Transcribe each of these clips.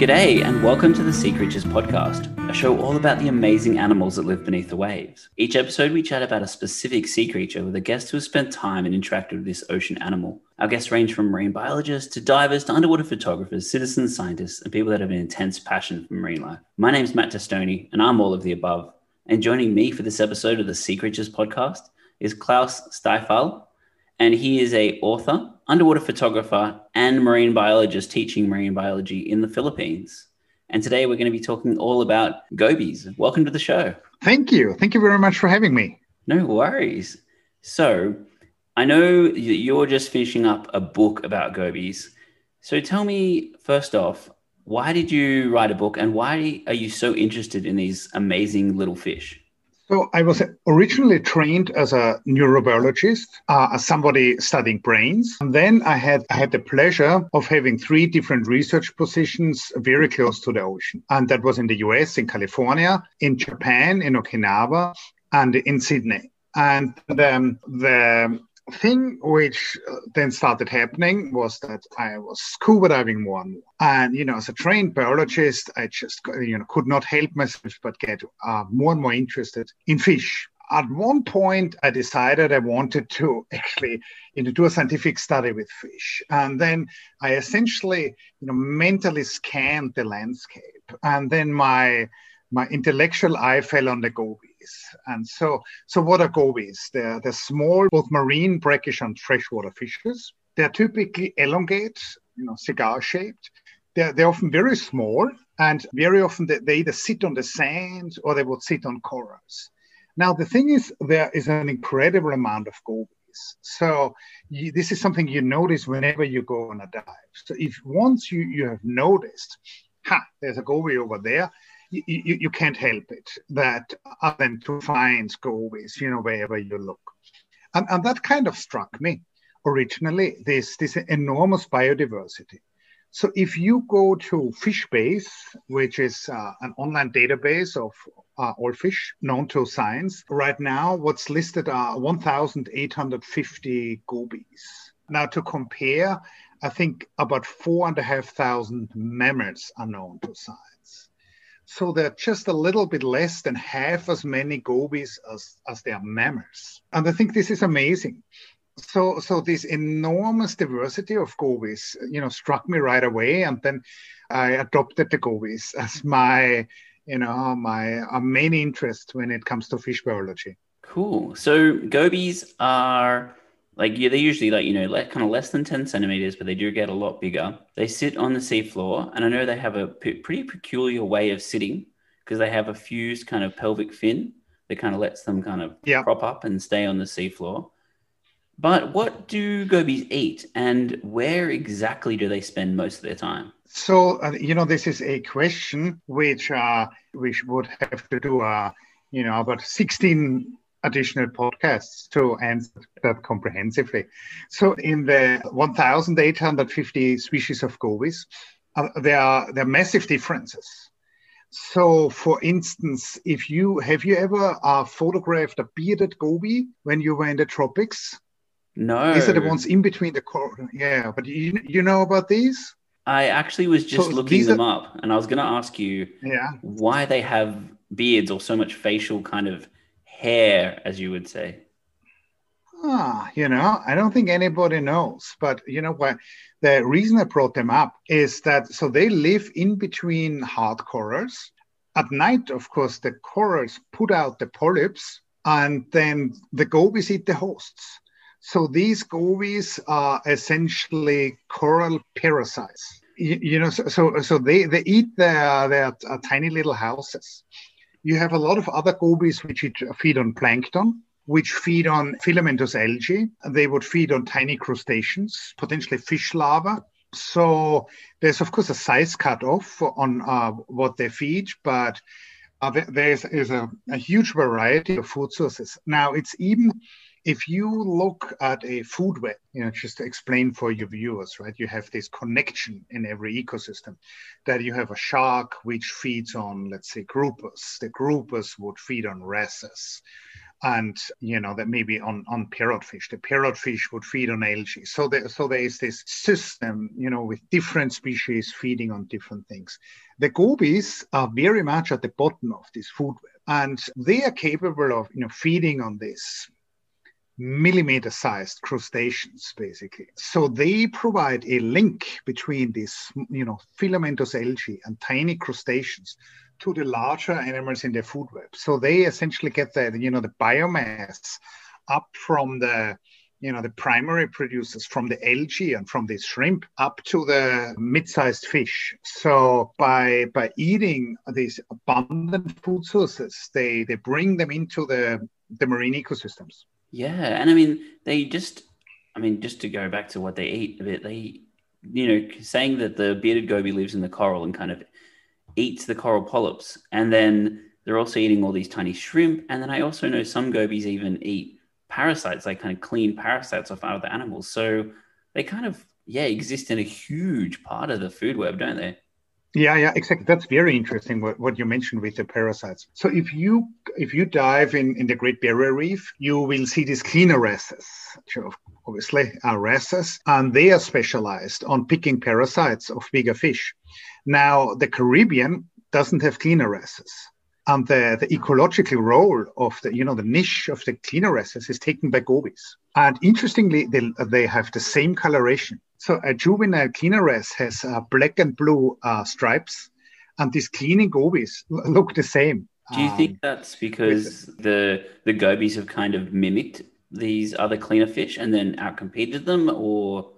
G'day, and welcome to the Sea Creatures Podcast, a show all about the amazing animals that live beneath the waves. Each episode, we chat about a specific sea creature with a guest who has spent time and interacted with this ocean animal. Our guests range from marine biologists to divers to underwater photographers, citizen scientists, and people that have an intense passion for marine life. My name's Matt Testoni, and I'm all of the above. And joining me for this episode of the Sea Creatures Podcast is Klaus Stiefel, and he is a author, underwater photographer, and marine biologist teaching marine biology in the Philippines. And today we're going to be talking all about gobies. Welcome to the show. Thank you. Thank you very much for having me. No worries. So, I know that you're just finishing up a book about gobies. So, tell me first off, why did you write a book and why are you so interested in these amazing little fish? So I was originally trained as a neurobiologist, uh, as somebody studying brains. And then I had I had the pleasure of having three different research positions very close to the ocean, and that was in the U.S., in California, in Japan, in Okinawa, and in Sydney. And the, the thing which uh, then started happening was that I was scuba diving more and more. And, you know, as a trained biologist, I just, you know, could not help myself but get uh, more and more interested in fish. At one point, I decided I wanted to actually you know, do a scientific study with fish. And then I essentially, you know, mentally scanned the landscape. And then my my intellectual eye fell on the goby. And so, so what are gobies? They're, they're small, both marine, brackish, and freshwater fishes. They're typically elongate, you know, cigar shaped. They're, they're often very small, and very often they, they either sit on the sand or they would sit on corals. Now, the thing is, there is an incredible amount of gobies. So you, this is something you notice whenever you go on a dive. So if once you, you have noticed, ha, there's a goby over there, you, you, can't help it that other than to find gobies, you know, wherever you look. And, and that kind of struck me originally, this, this enormous biodiversity. So if you go to FishBase, which is uh, an online database of uh, all fish known to science, right now what's listed are 1,850 gobies. Now to compare, I think about four and a half thousand mammals are known to science. So they're just a little bit less than half as many gobies as, as they are mammals. And I think this is amazing. So, so this enormous diversity of gobies, you know, struck me right away. And then I adopted the gobies as my, you know, my uh, main interest when it comes to fish biology. Cool. So gobies are like yeah, they're usually like you know like kind of less than 10 centimeters but they do get a lot bigger. They sit on the seafloor and i know they have a p- pretty peculiar way of sitting because they have a fused kind of pelvic fin that kind of lets them kind of yeah. prop up and stay on the seafloor. But what do gobies eat and where exactly do they spend most of their time? So uh, you know this is a question which uh, we would have to do uh, you know about 16 additional podcasts to answer that comprehensively. So, in the 1,850 species of gobies, uh, there are there are massive differences. So, for instance, if you have you ever uh, photographed a bearded goby when you were in the tropics? No. These are the ones in between the core. Yeah, but you you know about these? I actually was just so looking them are, up, and I was going to ask you, yeah, why they have beards or so much facial kind of hair, as you would say? Ah, you know, I don't think anybody knows. But you know what? The reason I brought them up is that so they live in between hard corals. At night, of course, the corals put out the polyps, and then the gobies eat the hosts. So these gobies are essentially coral parasites. You, you know, so, so, so they they eat their their uh, tiny little houses you have a lot of other gobies which feed on plankton, which feed on filamentous algae. They would feed on tiny crustaceans, potentially fish larvae. So there's of course a size cutoff on uh, what they feed, but uh, there is, is a, a, huge variety of food sources. Now it's even if you look at a food web, you know, just to explain for your viewers, right? You have this connection in every ecosystem that you have a shark which feeds on, let's say, groupers. The groupers would feed on wrasses and you know that maybe on on parrotfish the parrotfish would feed on algae. So there so there is this system you know with different species feeding on different things. The gobies are very much at the bottom of this food web. And they are capable of you know feeding on this millimeter sized crustaceans basically so they provide a link between these you know filamentous algae and tiny crustaceans to the larger animals in their food web. So they essentially get the, you know, the biomass up from the, you know, the primary producers from the algae and from the shrimp up to the mid-sized fish. So by by eating these abundant food sources, they they bring them into the the marine ecosystems. Yeah, and I mean they just, I mean just to go back to what they eat a bit, they, you know, saying that the bearded goby lives in the coral and kind of eats the coral polyps. And then they're also eating all these tiny shrimp. And then I also know some gobies even eat parasites, like kind of clean parasites off other animals. So they kind of, yeah, exist in a huge part of the food web, don't they? Yeah, yeah, exactly. That's very interesting what, what you mentioned with the parasites. So if you if you dive in, in the Great Barrier Reef, you will see these cleaner wrasses, obviously are wrasses, and they are specialized on picking parasites of bigger fish. Now, the Caribbean doesn't have cleaner wrasses. And the, the ecological role of the, you know, the niche of the cleaner wrasses is taken by gobies. And interestingly, they, they have the same coloration. So a juvenile cleaner wrasse has uh, black and blue uh, stripes, and these cleaning gobies look the same. Do you think um, that's because the the gobies have kind of mimicked these other cleaner fish and then outcompeted them, or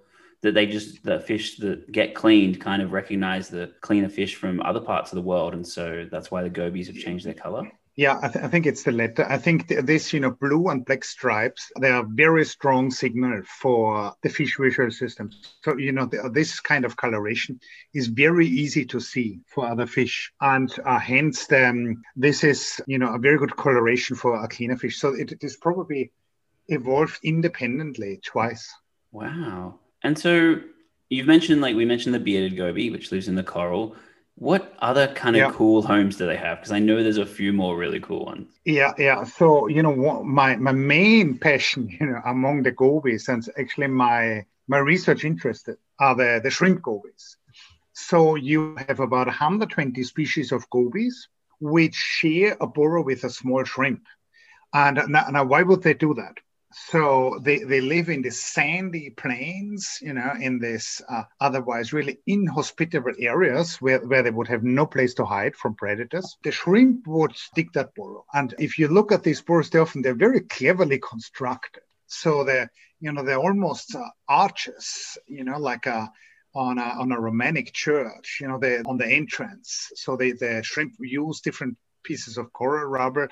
that they just the fish that get cleaned kind of recognize the cleaner fish from other parts of the world, and so that's why the gobies have changed their color. Yeah, I, th- I think it's the latter. I think th- this, you know, blue and black stripes, they are very strong signal for the fish visual systems. So, you know, the, this kind of coloration is very easy to see for other fish. And uh, hence, um, this is, you know, a very good coloration for a cleaner fish. So it, it is probably evolved independently twice. Wow. And so you've mentioned, like we mentioned, the bearded goby, which lives in the coral. What other kind of yeah. cool homes do they have? Because I know there's a few more really cool ones. Yeah, yeah. So you know, what, my my main passion, you know, among the gobies, and actually my my research interest are the the shrimp gobies. So you have about 120 species of gobies which share a burrow with a small shrimp. And now, now why would they do that? So they, they live in the sandy plains you know in this uh, otherwise really inhospitable areas where, where they would have no place to hide from predators. The shrimp would dig that burrow. And if you look at these burrows they often they're very cleverly constructed. So they're you know they're almost uh, arches you know like a on a, on a Romanic church, you know, they on the entrance. So they, the shrimp use different pieces of coral rubber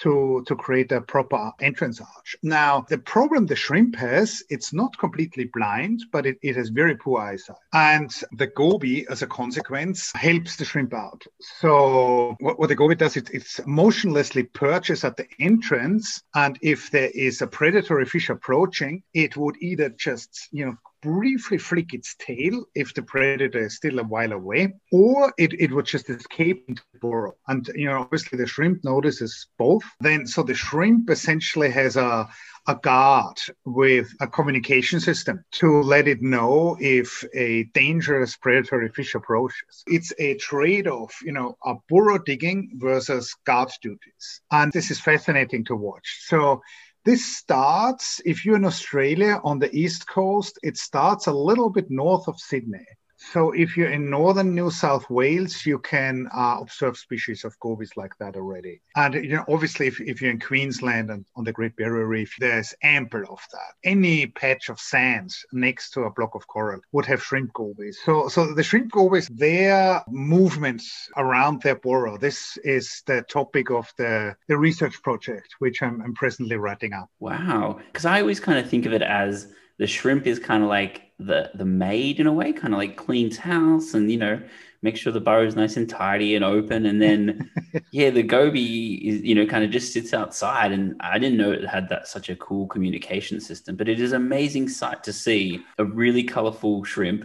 to, to create a proper entrance arch. Now, the problem the shrimp has, it's not completely blind, but it, it has very poor eyesight. And the goby, as a consequence, helps the shrimp out. So what, what the goby does, it, it's motionlessly perches at the entrance. And if there is a predatory fish approaching, it would either just, you know, briefly flick its tail if the predator is still a while away, or it, it would just escape into the burrow. And you know, obviously the shrimp notices both. Then so the shrimp essentially has a a guard with a communication system to let it know if a dangerous predatory fish approaches. It's a trade off, you know, a burrow digging versus guard duties. And this is fascinating to watch. So this starts, if you're in Australia on the East Coast, it starts a little bit north of Sydney. So if you're in northern New South Wales, you can uh, observe species of gobies like that already. And you know, obviously, if, if you're in Queensland and on the Great Barrier Reef, there's ample of that. Any patch of sand next to a block of coral would have shrimp gobies. So, so the shrimp gobies, their movements around their burrow, this is the topic of the, the research project, which I'm, I'm presently writing up. Wow. Because I always kind of think of it as the shrimp is kind of like the the maid in a way, kind of like cleans house and you know make sure the burrow is nice and tidy and open. And then yeah, the goby is you know kind of just sits outside. And I didn't know it had that such a cool communication system, but it is amazing sight to see a really colorful shrimp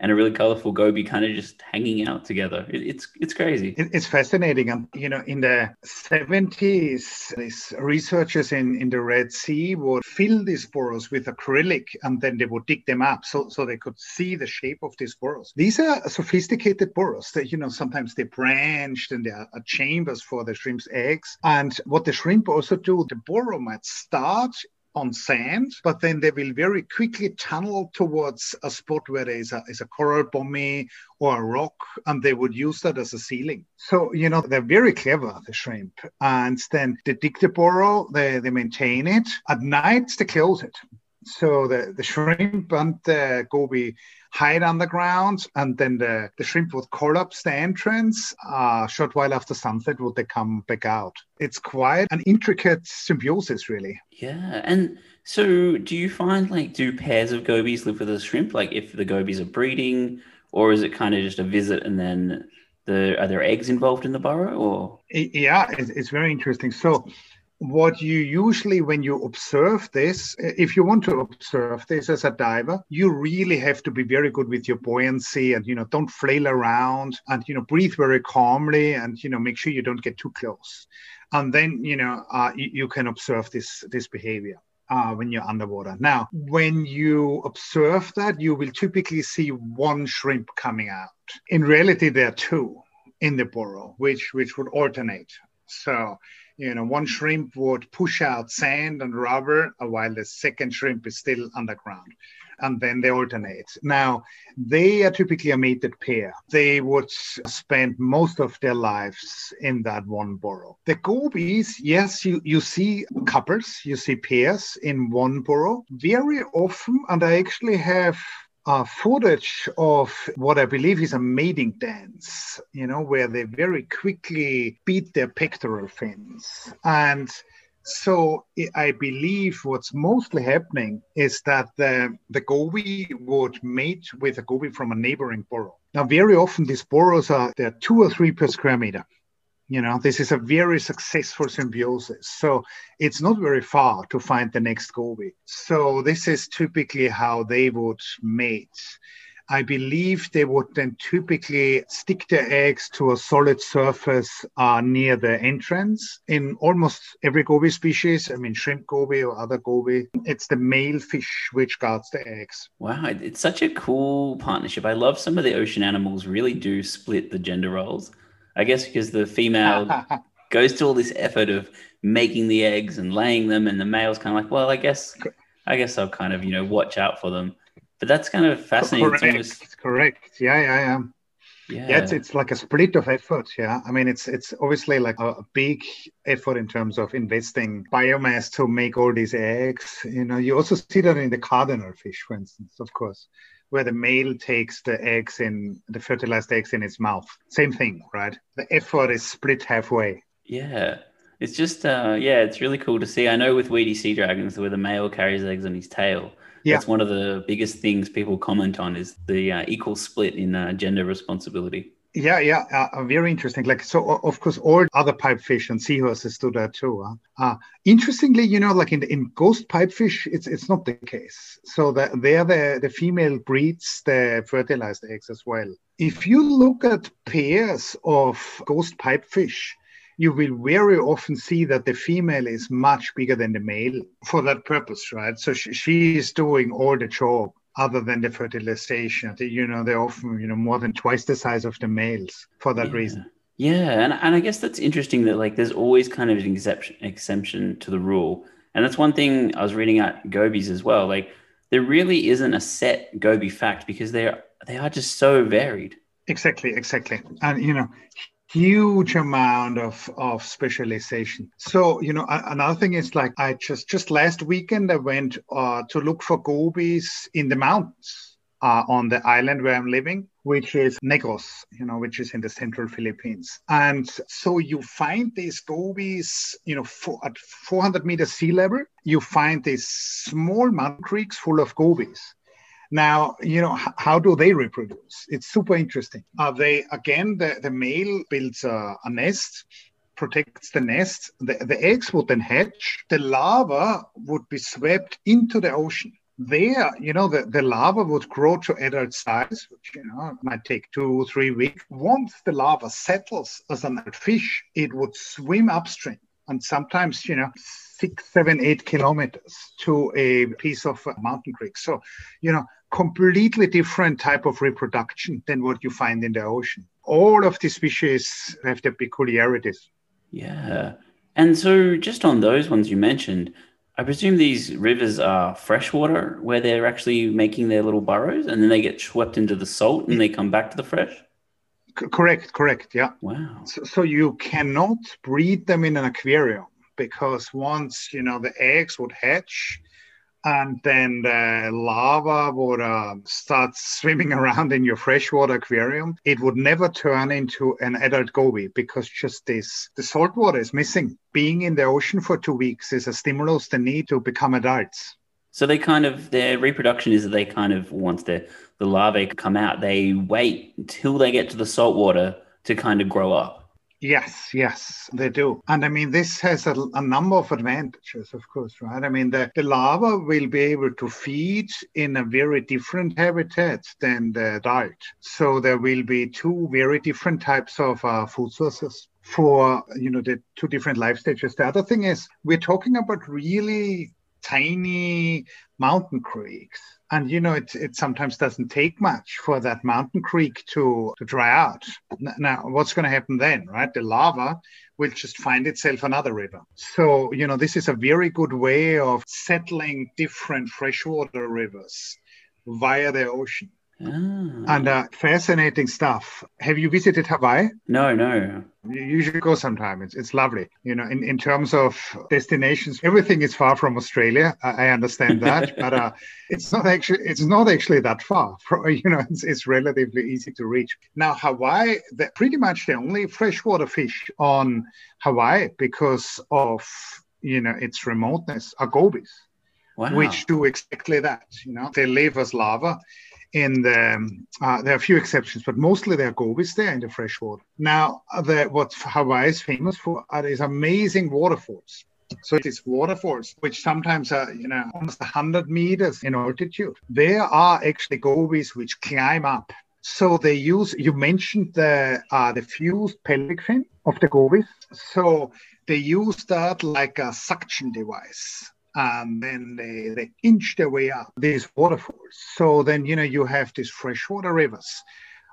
and a really colorful goby kind of just hanging out together. It, it's it's crazy. It, it's fascinating. And you know, in the 70s, these researchers in, in the Red Sea would fill these burrows with acrylic and then they would dig them up so, so they could see the shape of these burrows. These are sophisticated burrows that, you know, sometimes they branched and they are chambers for the shrimp's eggs. And what the shrimp also do, the burrow might start on sand, but then they will very quickly tunnel towards a spot where there is a, is a coral bommy or a rock, and they would use that as a ceiling. So, you know, they're very clever, the shrimp. And then they dig the burrow, they, they maintain it. At night, they close it. So the, the shrimp and the goby hide underground, and then the, the shrimp would collapse the entrance. A uh, short while after sunset, would they come back out? It's quite an intricate symbiosis, really. Yeah, and so do you find like do pairs of gobies live with a shrimp? Like if the gobies are breeding, or is it kind of just a visit and then the are there eggs involved in the burrow? Or yeah, it's very interesting. So what you usually when you observe this if you want to observe this as a diver you really have to be very good with your buoyancy and you know don't flail around and you know breathe very calmly and you know make sure you don't get too close. And then you know uh, you, you, can observe this this behavior uh, when you're underwater. Now when you observe that you will typically see one shrimp coming out. In reality there are two in the burrow which which would alternate. So you know, one shrimp would push out sand and rubber while the second shrimp is still underground. And then they alternate. Now, they are typically a mated pair. They would spend most of their lives in that one burrow. The gobies, yes, you, you see couples, you see pairs in one burrow. Very often, and I actually have uh, footage of what I believe is a mating dance, you know, where they very quickly beat their pectoral fins. And so I believe what's mostly happening is that the, the goby would mate with a goby from a neighboring burrow. Now, very often these burrows are they're two or three per square meter. You know, this is a very successful symbiosis. So it's not very far to find the next goby. So this is typically how they would mate. I believe they would then typically stick their eggs to a solid surface uh, near the entrance. In almost every goby species, I mean, shrimp goby or other goby, it's the male fish which guards the eggs. Wow, it's such a cool partnership. I love some of the ocean animals really do split the gender roles. I guess because the female goes to all this effort of making the eggs and laying them, and the male's kind of like, well, I guess, I guess I'll kind of you know watch out for them. But that's kind of fascinating. Correct. Almost... Correct. Yeah, yeah, yeah. Yeah. yeah, it's, it's like a split of effort. Yeah, I mean, it's it's obviously like a, a, big effort in terms of investing biomass to make all these eggs. You know, you also see that in the cardinal fish, for instance, of course where the male takes the eggs in the fertilized eggs in its mouth. Same thing, right? The effort is split halfway. Yeah. It's just, uh, yeah, it's really cool to see. I know with weedy sea dragons, where the male carries eggs on his tail, yeah. that's one of the biggest things people comment on is the uh, equal split in uh, gender responsibility. Yeah, yeah, uh, very interesting. Like, so of course, all other pipefish and seahorses do that too. Huh? Uh, interestingly, you know, like in in ghost pipefish, it's it's not the case. So that there, the the female breeds the fertilized eggs as well. If you look at pairs of ghost pipefish, you will very often see that the female is much bigger than the male for that purpose, right? So she, she is doing all the job other than the fertilization. You know, they're often, you know, more than twice the size of the males for that yeah. reason. Yeah, and, and I guess that's interesting that like there's always kind of an exception exemption to the rule. And that's one thing I was reading at Gobies as well. Like there really isn't a set Goby fact because they're they are just so varied. Exactly, exactly. And you know, huge amount of of specialization so you know another thing is like i just just last weekend i went uh, to look for gobies in the mountains uh, on the island where I'm living, which is Negros, you know, which is in the central Philippines. And so you find these gobies, you know, for, at 400 meters sea level, you find these small mountain creeks full of gobies. Now, you know, how do they reproduce? It's super interesting. Are they, again, the, the male builds a, a nest, protects the nest, the, the eggs would then hatch, the larva would be swept into the ocean there, you know, the, the larva would grow to adult size, which, you know, might take two, three weeks. Once the larva settles as an adult fish, it would swim upstream and sometimes, you know, six, seven, eight kilometers to a piece of mountain creek. So, you know, completely different type of reproduction than what you find in the ocean. All of these species have their peculiarities. Yeah. And so, just on those ones you mentioned, I presume these rivers are freshwater where they're actually making their little burrows and then they get swept into the salt and they come back to the fresh? C- correct, correct. Yeah. Wow. So, so you cannot breed them in an aquarium because once, you know, the eggs would hatch, and then the larva would uh, start swimming around in your freshwater aquarium, it would never turn into an adult goby because just this the salt water is missing. Being in the ocean for two weeks is a stimulus they need to become adults. So they kind of their reproduction is that they kind of once the the larvae come out, they wait until they get to the salt water to kind of grow up. Yes, yes, they do. And I mean, this has a, a, number of advantages, of course, right? I mean, the, the larva will be able to feed in a very different habitat than the adult. So there will be two very different types of uh, food sources for, you know, the two different life stages. The other thing is we're talking about really tiny mountain creeks. And you know it, it sometimes doesn't take much for that mountain creek to, to dry out. Now what's going to happen then right? The larva will just find itself another river. So you know this is a very good way of settling different freshwater rivers via the ocean Ah. and uh, fascinating stuff. Have you visited Hawaii? No, no. You, should go sometime. It's, it's lovely. You know, in, in terms of destinations, everything is far from Australia. I, I understand that, but uh, it's not actually it's not actually that far. You know, it's, it's relatively easy to reach. Now, Hawaii, the, pretty much the only freshwater fish on Hawaii because of you know its remoteness are gobies, Wow. which do exactly that. You know, they live as larvae in the um, uh, there are a few exceptions, but mostly they're gobies there in the freshwater. Now, the, what Hawaii is famous for are these amazing waterfalls. So these waterfalls, which sometimes are you know almost 100 meters in altitude, there are actually gobies which climb up. So they use. You mentioned the uh, the fused pelvic fin of the gobies. So they use that like a suction device and then they, they inch their way up these waterfalls. So then, you know, you have these freshwater rivers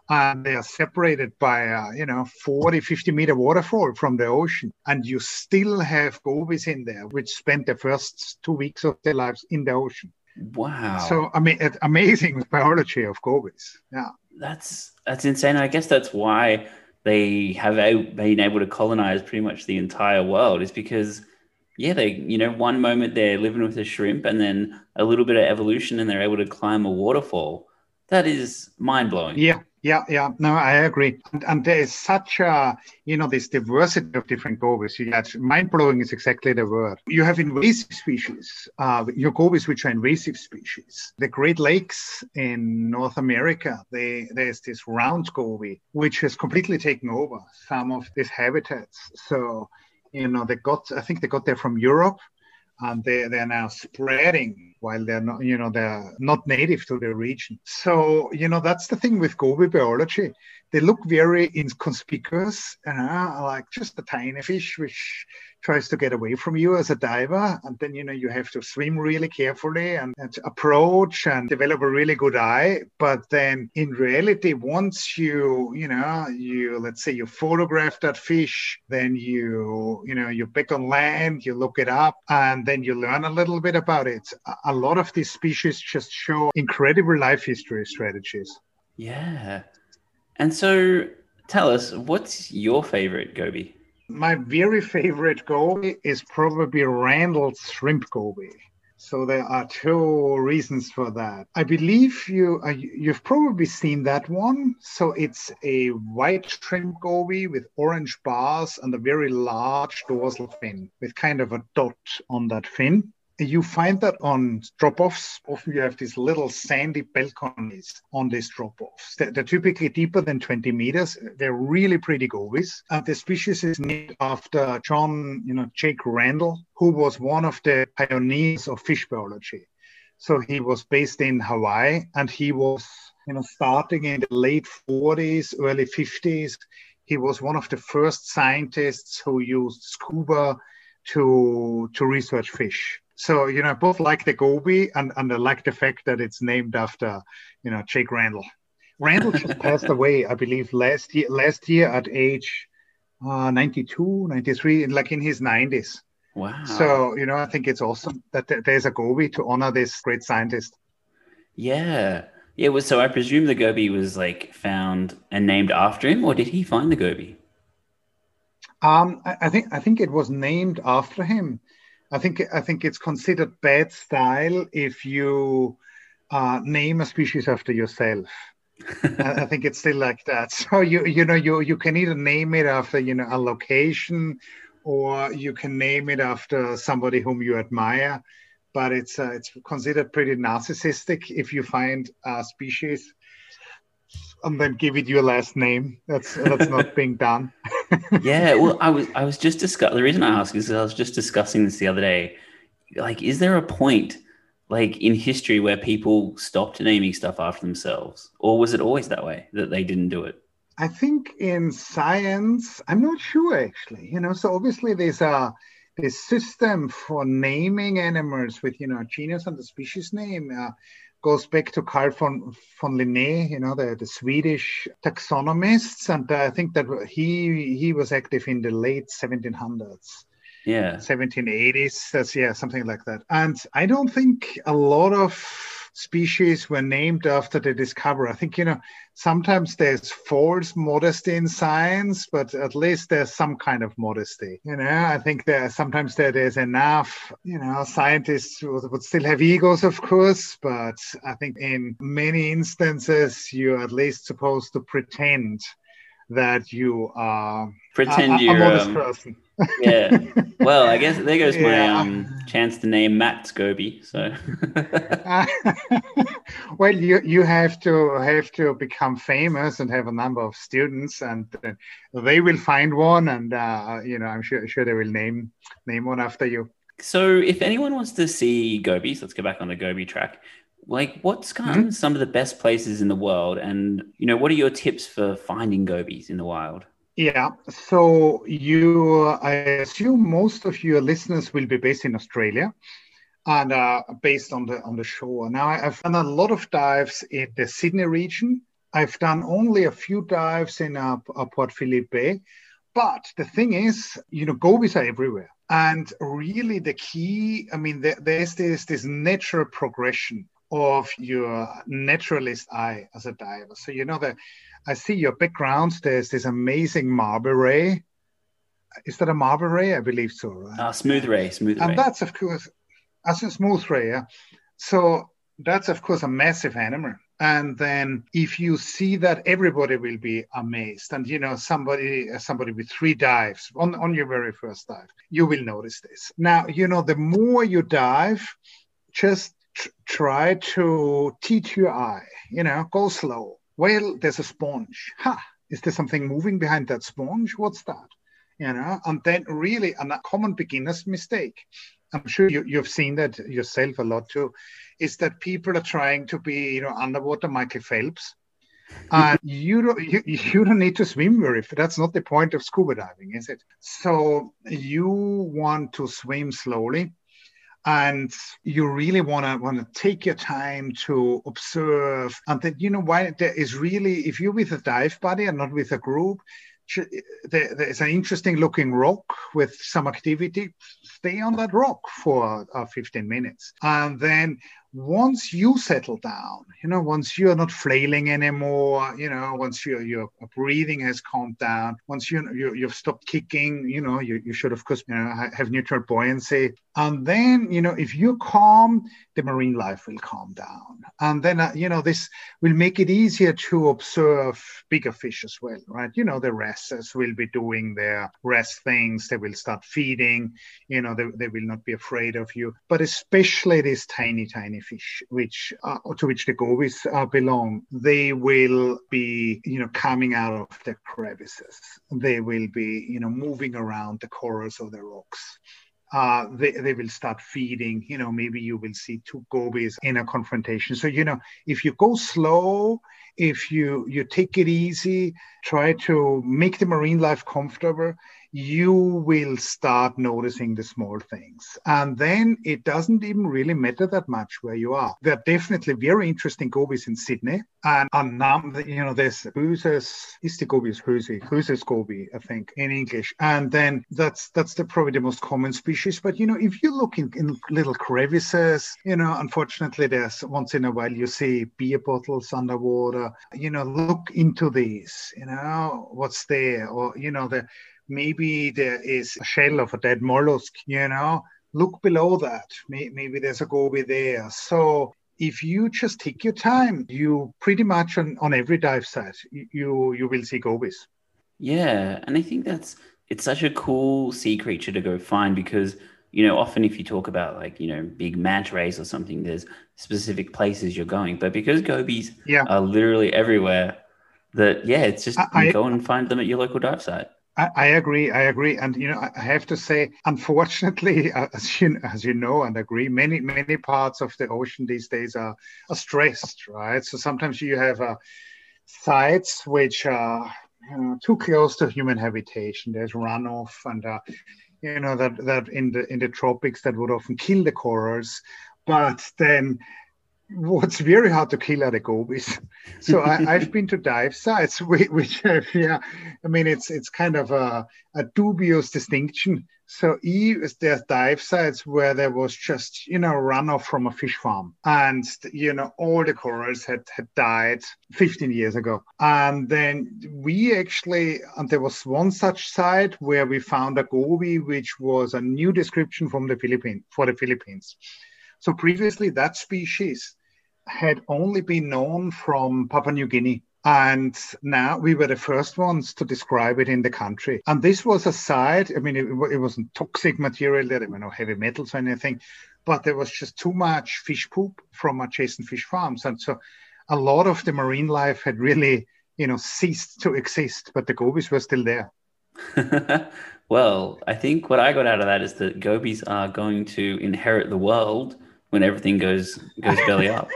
and they are separated by, a, you know, 40, 50 meter waterfall from the ocean. And you still have gobies in there, which spent the first two weeks of their lives in the ocean. Wow. So, I mean, amazing biology of gobies. Yeah. that's that's insane. I guess that's why they have been able to colonize pretty much the entire world is because yeah, they you know one moment they're living with a shrimp and then a little bit of evolution and they're able to climb a waterfall. That is mind blowing. Yeah, yeah, yeah. No, I agree. And, and there is such a, you know, this diversity of different gobies. Yeah, mind blowing is exactly the word. You have invasive species, uh, your gobies, which are invasive species. The Great Lakes in North America, they, there's this round goby, which has completely taken over some of these habitats. So, you know, they got, I think they got there from Europe and they, they're now spreading while they're not, you know, they're not native to the region. So, you know, that's the thing with goby biology. They look very inconspicuous, uh, like just a tiny fish which tries to get away from you as a diver. And then, you know, you have to swim really carefully and, and approach and develop a really good eye. But then in reality, once you, you know, you, let's say you photograph that fish, then you, you know, you're back on land, you look it up, and then you learn a little bit about it. A lot of these species just show incredible life history strategies. Yeah. And so tell us, what's your favorite goby? My very favorite goby is probably Randall's shrimp goby. So there are two reasons for that. I believe you uh, you've probably seen that one. So it's a white shrimp goby with orange bars and a very large dorsal fin with kind of a dot on that fin you find that on drop-offs. Often you have these little sandy balconies on these drop-offs. They're, typically deeper than 20 meters. They're really pretty gobies. And uh, the species is named after John, you know, Jack Randall, who was one of the pioneers of fish biology. So he was based in Hawaii, and he was, you know, starting in the late 40s, early 50s. He was one of the first scientists who used scuba to to research fish so you know both like the goby and and I like the fact that it's named after you know Jack Randall. Randall just passed away, I believe, last year last year at age uh, 92, 93, like in his 90s. Wow. So you know, I think it's awesome that there's a goby to honor this great scientist. Yeah. Yeah, was so I presume the goby was like found and named after him, or did he find the goby? Um, I, I think I think it was named after him. I think I think it's considered bad style if you uh, name a species after yourself. I, think it's still like that. So you you know you you can either name it after you know a location, or you can name it after somebody whom you admire. But it's uh, it's considered pretty narcissistic if you find a species and then give it your last name. That's that's not being done. yeah, well, I was I was just discussing. The reason I ask is I was just discussing this the other day. Like, is there a point, like in history, where people stopped naming stuff after themselves, or was it always that way that they didn't do it? I think in science, I'm not sure actually. You know, so obviously there's a this system for naming animals with you know genus and the species name. Uh, goes back to Carl von, von Linné, you know, the, the Swedish taxonomists. And uh, I think that he he was active in the late 1700s. Yeah. 1780s. That's, yeah, something like that. And I don't think a lot of species were named after the discoverer. I think, you know, sometimes there's false modesty in science, but at least there's some kind of modesty. You know, I think there sometimes there, there's enough, you know, scientists would, would still have egos, of course, but I think in many instances, you're at least supposed to pretend that you are pretend a, you're a modest um, person yeah. Well, I guess there goes my yeah. um, chance to name Matt Goby. So. well, you you have to have to become famous and have a number of students, and uh, they will find one, and uh, you know I'm sure sure they will name name one after you. So, if anyone wants to see gobies, let's go back on the goby track. Like, what's kind mm-hmm. some of the best places in the world, and you know, what are your tips for finding gobies in the wild? Yeah. So you, I assume most of your listeners will be based in Australia and uh, based on the on the shore. Now I've done a lot of dives in the Sydney region. I've done only a few dives in uh, uh, Port Phillip Bay, but the thing is, you know, gobies are everywhere. And really, the key, I mean, there, there's this this natural progression of your naturalist eye as a diver. So you know that I see your background. There's this amazing marble ray. Is that a marble ray? I believe so. Right? Uh, smooth ray, smooth and ray. And that's of course, as a smooth ray. Yeah. So that's of course a massive animal. And then if you see that, everybody will be amazed. And you know, somebody somebody with three dives on on your very first dive, you will notice this. Now, you know, the more you dive, just tr- try to teach your eye. You know, go slow well, there's a sponge. Ha! Is there something moving behind that sponge? What's that? You know, and then really a common beginner's mistake. I'm sure you, you've seen that yourself a lot too, is that people are trying to be, you know, underwater Michael Phelps. Mm-hmm. and you don't you, you don't need to swim very that's not the point of scuba diving is it so you want to swim slowly and you really want to want to take your time to observe and that you know why there is really if you're with a dive buddy and not with a group there's an interesting looking rock with some activity stay on that rock for uh, 15 minutes. And then once you settle down, you know, once you're not flailing anymore, you know, once your your breathing has calmed down, once you, you you've stopped kicking, you know, you, you should of course you know, have neutral buoyancy, and then you know if you're calm, the marine life will calm down, and then uh, you know this will make it easier to observe bigger fish as well, right? You know, the wrasses will be doing their rest things, they will start feeding, you know, they, they will not be afraid of you, but especially these tiny tiny fish, which uh, to which the gobies uh, belong, they will be, you know, coming out of the crevices. They will be, you know, moving around the corals of the rocks. Uh, they, they will start feeding. You know, maybe you will see two gobies in a confrontation. So, you know, if you go slow, if you you take it easy, try to make the marine life comfortable, you will start noticing the small things. And then it doesn't even really matter that much where you are. There are definitely very interesting gobies in Sydney. And on Nam, you know, there's Huses, is the Huse, Huses goby, I think, in English. And then that's that's the probably the most common species. But you know, if you look in, in little crevices, you know, unfortunately there's once in a while you see beer bottles underwater. You know, look into these, you know, what's there, or you know, the maybe there is a shell of a dead mollusk, you know, look below that. Maybe there's a goby there. So if you just take your time, you pretty much on, on every dive site, you you will see gobies. Yeah, and I think that's it's such a cool sea creature to go find because you know often if you talk about like you know big manta rays or something, there's specific places you're going, but because gobies yeah. are literally everywhere, that yeah, it's just I, go and find them at your local dive site. I, agree. I agree, and you know, I have to say, unfortunately, as you as you know and agree, many many parts of the ocean these days are, are stressed, right? So sometimes you have uh, sites which are you know, too close to human habitation. There's runoff, and uh, you know that that in the in the tropics that would often kill the corals, but then what's very hard to kill are the gobies. So I, have been to dive sites which have, yeah, I mean, it's it's kind of a, a dubious distinction. So there's dive sites where there was just, you know, runoff from a fish farm and, you know, all the corals had, had died 15 years ago. And then we actually, and there was one such site where we found a goby, which was a new description from the Philippines, for the Philippines. So previously, that species had only been known from Papua New Guinea. And now we were the first ones to describe it in the country. And this was a site, I mean, it, it wasn't toxic material, there were no heavy metals or anything, but there was just too much fish poop from adjacent fish farms. And so a lot of the marine life had really, you know, ceased to exist, but the gobies were still there. well, I think what I got out of that is that gobies are going to inherit the world when everything goes goes belly up?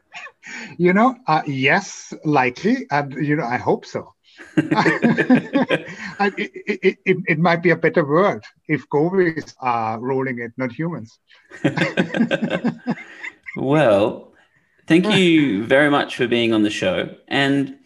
you know, uh, yes, likely, and you know, I hope so. it, it, it, it, might be a better world if gobies are rolling it, not humans. well, thank you very much for being on the show. And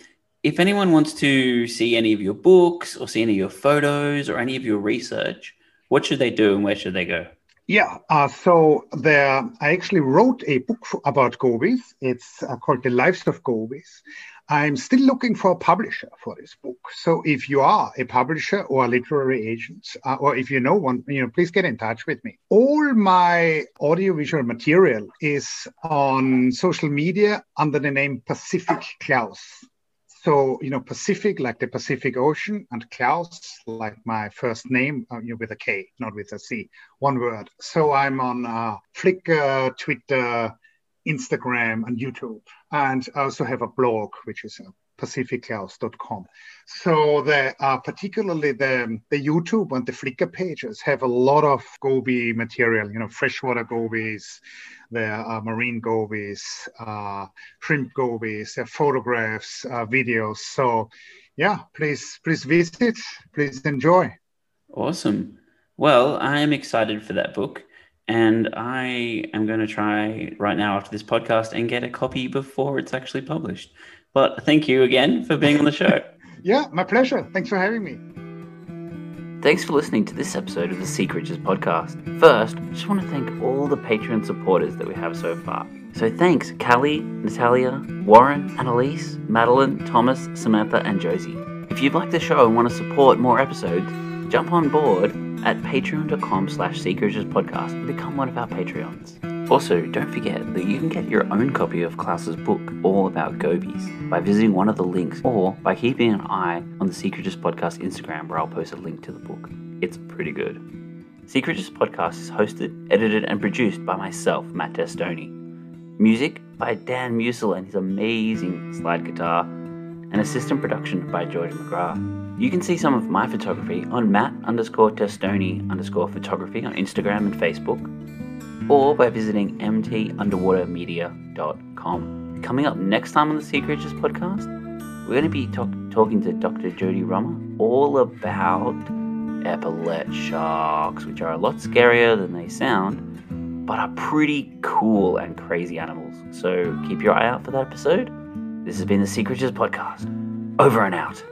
if anyone wants to see any of your books or see any of your photos or any of your research, what should they do and where should they go? Yeah, uh, so there, I actually wrote a book for, about gobies. It's uh, called The Lives of Gobies. I'm still looking for a publisher for this book. So if you are a publisher or a literary agent, uh, or if you know one, you know, please get in touch with me. All my audiovisual material is on social media under the name Pacific Klaus. So, you know, Pacific, like the Pacific Ocean, and Klaus, like my first name, uh, you know, with a K, not with a C, one word. So I'm on uh, Flickr, Twitter, Instagram, and YouTube. And I also have a blog, which is uh, pacificklaus.com. So the uh, particularly the the YouTube and the Flickr pages have a lot of goby material. You know, freshwater gobies, there are marine gobies, uh, shrimp gobies, there are photographs, uh, videos. So, yeah, please please visit, please enjoy. Awesome. Well, I am excited for that book. And I am going to try right now after this podcast and get a copy before it's actually published. But thank you again for being on the show. yeah, my pleasure. Thanks for having me. Thanks for listening to this episode of the Sea Creatures podcast. First, I just want to thank all the Patreon supporters that we have so far. So thanks, Callie, Natalia, Warren, Annalise, Madeline, Thomas, Samantha, and Josie. If you'd like the show and want to support more episodes, jump on board at patreon.com slash podcast and become one of our Patreons. Also, don't forget that you can get your own copy of Klaus's book, All About Gobies, by visiting one of the links or by keeping an eye on the Sea Creatures Podcast Instagram where I'll post a link to the book. It's pretty good. Sea Creatures Podcast is hosted, edited, and produced by myself, Matt Testoni. Music by Dan Musel and his amazing slide guitar, and assistant production by George McGrath. You can see some of my photography on Matt underscore Testoni underscore photography on Instagram and Facebook or by visiting mtunderwatermedia.com. Coming up next time on the Sea Creatures podcast, we're going to be talk- talking to Dr. Jodie Rummer all about epaulet sharks, which are a lot scarier than they sound, but are pretty cool and crazy animals. So keep your eye out for that episode. This has been the Sea Creatures podcast. Over and out.